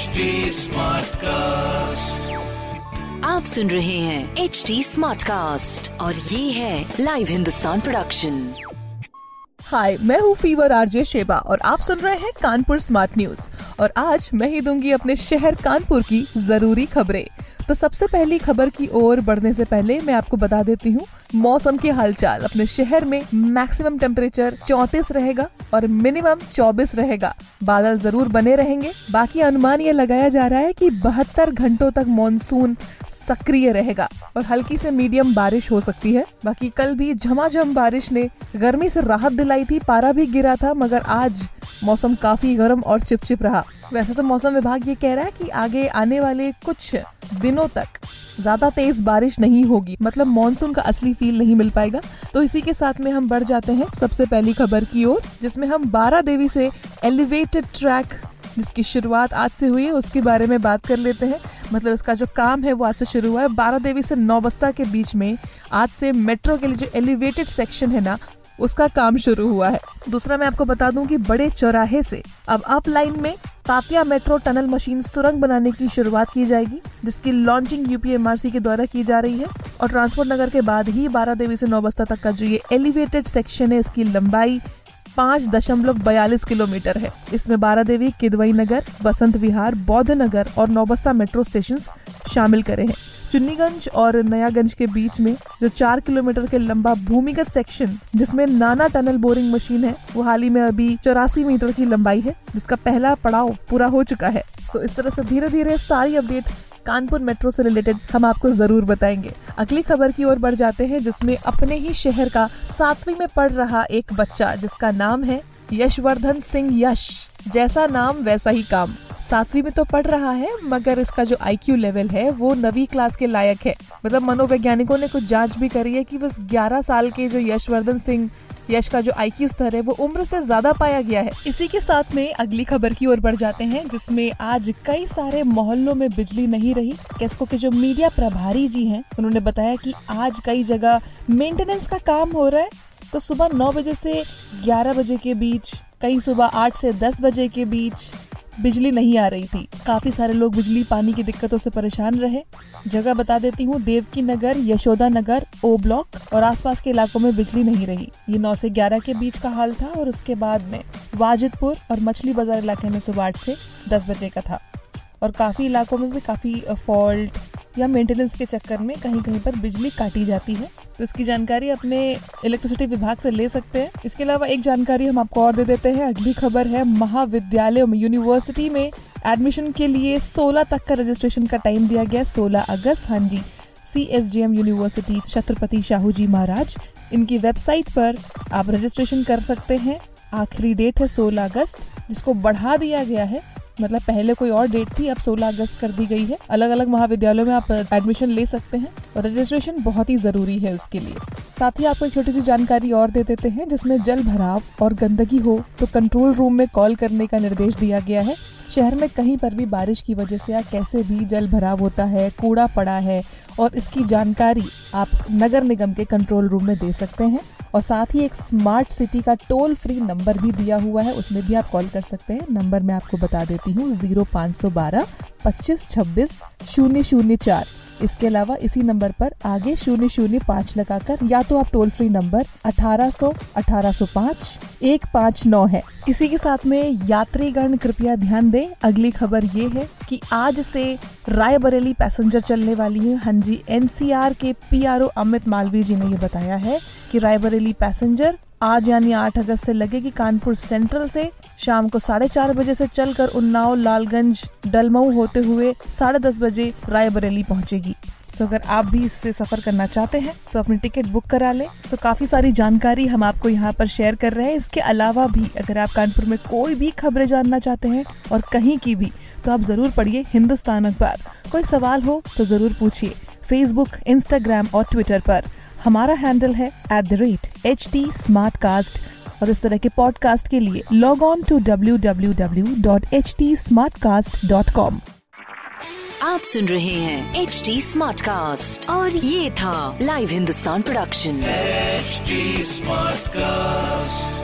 HD cast आप सुन रहे हैं एच डी स्मार्ट कास्ट और ये है लाइव हिंदुस्तान प्रोडक्शन हाय मैं हूँ फीवर आरजे शेबा और आप सुन रहे हैं कानपुर स्मार्ट न्यूज़ और आज मैं ही दूँगी अपने शहर कानपुर की ज़रूरी खबरें. तो सबसे पहली खबर की ओर बढ़ने से पहले मैं आपको बता देती हूँ मौसम की हालचाल। अपने शहर में मैक्सिमम टेम्परेचर 34 रहेगा और मिनिमम 24 रहेगा। बादल ज़रूर बने रहेंगे। बाकी अनुमान ये लगाया जा रहा है कि बहत्तर घंटों तक मानसून सक्रिय रहेगा और हल्की से मीडियम बारिश हो सकती है। बाकी कल भी झमाझम बारिश ने गर्मी से राहत दिलाई थी। पारा भी गिरा था, मगर आज मौसम काफ़ी गर्म और चिपचिप रहा। वैसे तो मौसम विभाग ये कह रहा है कि आगे आने वाले कुछ दिनों तक ज़्यादा तेज बारिश नहीं होगी। मतलब मानसून का असली फील नहीं मिल पाएगा। तो इसी के साथ में हम बढ़ जाते हैं सबसे पहली खबर की ओर, जिसमें हम बारा देवी से एलिवेटेड ट्रैक जिसकी शुरुआत आज से हुई है, उसके बारे में बात कर लेते हैं। मतलब इसका जो काम है वो आज से शुरू हुआ है। बारा देवी से नौबस्ता के बीच में आज से मेट्रो के लिए जो एलिवेटेड सेक्शन है ना, उसका काम शुरू हुआ है। दूसरा मैं आपको बता दूँ कि बड़े चौराहे से अब अप लाइन में तापिया मेट्रो टनल मशीन सुरंग बनाने की शुरुआत की जाएगी, जिसकी लॉन्चिंग यूपीएमआरसी के द्वारा की जा रही है, और ट्रांसपोर्ट नगर के बाद ही बारह देवी से नौबस्ता तक का जो ये एलिवेटेड सेक्शन है, इसकी लंबाई पाँच दशमलव बयालीस किलोमीटर है। इसमें बारा देवी किदवई नगर, बसंत विहार, बौद्ध नगर और नौबस्ता मेट्रो स्टेशन शामिल करे हैं। चुन्नीगंज और नयागंज के बीच में जो चार किलोमीटर के लंबा भूमिगत सेक्शन जिसमें नाना टनल बोरिंग मशीन है, वो हाल ही में अभी चौरासी मीटर की लंबाई है, जिसका पहला पड़ाव पूरा हो चुका है। सो इस तरह से धीरे धीरे सारी अपडेट कानपुर मेट्रो से रिलेटेड हम आपको ज़रूर बताएँगे। अगली खबर की ओर बढ़ जाते हैं, जिसमें अपने ही शहर का सातवीं में पढ़ रहा एक बच्चा, जिसका नाम है यशवर्धन सिंह यश। जैसा नाम, वैसा ही काम। सातवीं में तो पढ़ रहा है, मगर इसका जो आईक्यू लेवल है, वो नवी क्लास के लायक है। मतलब मनोवैज्ञानिकों ने कुछ जाँच भी करी है कि बस 11 साल के जो यशवर्धन सिंह, यश का जो आईक्यू स्तर है, वो उम्र से ज़्यादा पाया गया है। इसी के साथ में अगली खबर की ओर बढ़ जाते हैं, जिसमें आज कई सारे मोहल्लों में बिजली नहीं रही। कैस्को के जो मीडिया प्रभारी जी हैं, उन्होंने बताया कि आज कई जगह मेंटेनेंस का काम हो रहा है। तो सुबह नौ बजे से ग्यारह बजे के बीच, कहीं सुबह आठ से दस बजे के बीच बिजली नहीं आ रही थी। काफ़ी सारे लोग बिजली पानी की दिक्कतों से परेशान रहे। जगह बता देती हूँ, देवकी नगर, यशोदा नगर, ओ ब्लॉक और आसपास के इलाकों में बिजली नहीं रही। ये नौ से ग्यारह के बीच का हाल था और उसके बाद में वाजिदपुर और मछली बाज़ार इलाके में सुबह आठ से दस बजे का था। और काफ़ी इलाकों में भी काफ़ी फॉल्ट या मेंटेनेंस के चक्कर में कहीं कहीं पर बिजली काटी जाती है। तो इसकी जानकारी अपने इलेक्ट्रिसिटी विभाग से ले सकते हैं। इसके अलावा एक जानकारी हम आपको और दे देते हैं। अगली खबर है, महाविद्यालयों में यूनिवर्सिटी में एडमिशन के लिए 16 तक का रजिस्ट्रेशन का टाइम दिया गया 16 अगस्त। हाँ जी C S J M university Chhatrapati Shahu ji Maharaj, इनकी वेबसाइट पर आप रजिस्ट्रेशन कर सकते हैं। आखिरी डेट है 16 अगस्त, जिसको बढ़ा दिया गया है। मतलब पहले कोई और डेट थी, अब 16 अगस्त कर दी गई है। अलग अलग महाविद्यालयों में आप एडमिशन ले सकते हैं और रजिस्ट्रेशन बहुत ही ज़रूरी है उसके लिए। साथ ही आपको एक छोटी सी जानकारी और दे देते हैं, जिसमें जल भराव और गंदगी हो तो कंट्रोल रूम में कॉल करने का निर्देश दिया गया है। शहर में कहीं पर भी बारिश की वजह से या कैसे भी जल भराव होता है, कूड़ा पड़ा है और इसकी जानकारी आप नगर निगम के कंट्रोल रूम में दे सकते हैं। और साथ ही एक स्मार्ट सिटी का टोल फ्री नंबर भी दिया हुआ है, उसमें भी आप कॉल कर सकते हैं। नंबर मैं आपको बता देती हूँ ज़ीरो पाँच सौ बारह, पच्चीस छब्बीस, शून्य शून्य चार। इसके अलावा इसी नंबर पर आगे शून्य शून्य पाँच लगाकर या तो आप टोल फ्री नंबर अठारह सौ अठारह सौ पाँच, एक पाँच नौ है। इसी के साथ में यात्रीगण, कृपया ध्यान दें, अगली खबर ये है कि आज से रायबरेली पैसेंजर चलने वाली है। हाँ जी, एनसीआर के पीआरओ अमित मालवीय जी ने ये बताया है कि रायबरेली पैसेंजर आज यानी 8 अगस्त से लगेगी कानपुर सेंट्रल से शाम को साढ़े चार बजे से चलकर उन्नाव, लालगंज, डलमऊ होते हुए साढ़े दस बजे रायबरेली पहुंचेगी। सो अगर आप भी इससे सफ़र करना चाहते हैं तो अपनी टिकट बुक करा लें। सो काफ़ी सारी जानकारी हम आपको यहाँ पर शेयर कर रहे हैं। इसके अलावा भी अगर आप कानपुर में कोई भी खबरें जानना चाहते हैं और कहीं की भी तो आप ज़रूर पढ़िए हिंदुस्तान अखबार। कोई सवाल हो तो ज़रूर पूछिए। फेसबुक इंस्टाग्राम और ट्विटर पर। हमारा हैंडल है at the rate H T smart cast और इस तरह के पॉडकास्ट के लिए log on to W W W dot H T smart cast dot com आप सुन रहे हैं एच टी स्मार्ट कास्ट और ये था live Hindustan production smart Smartcast.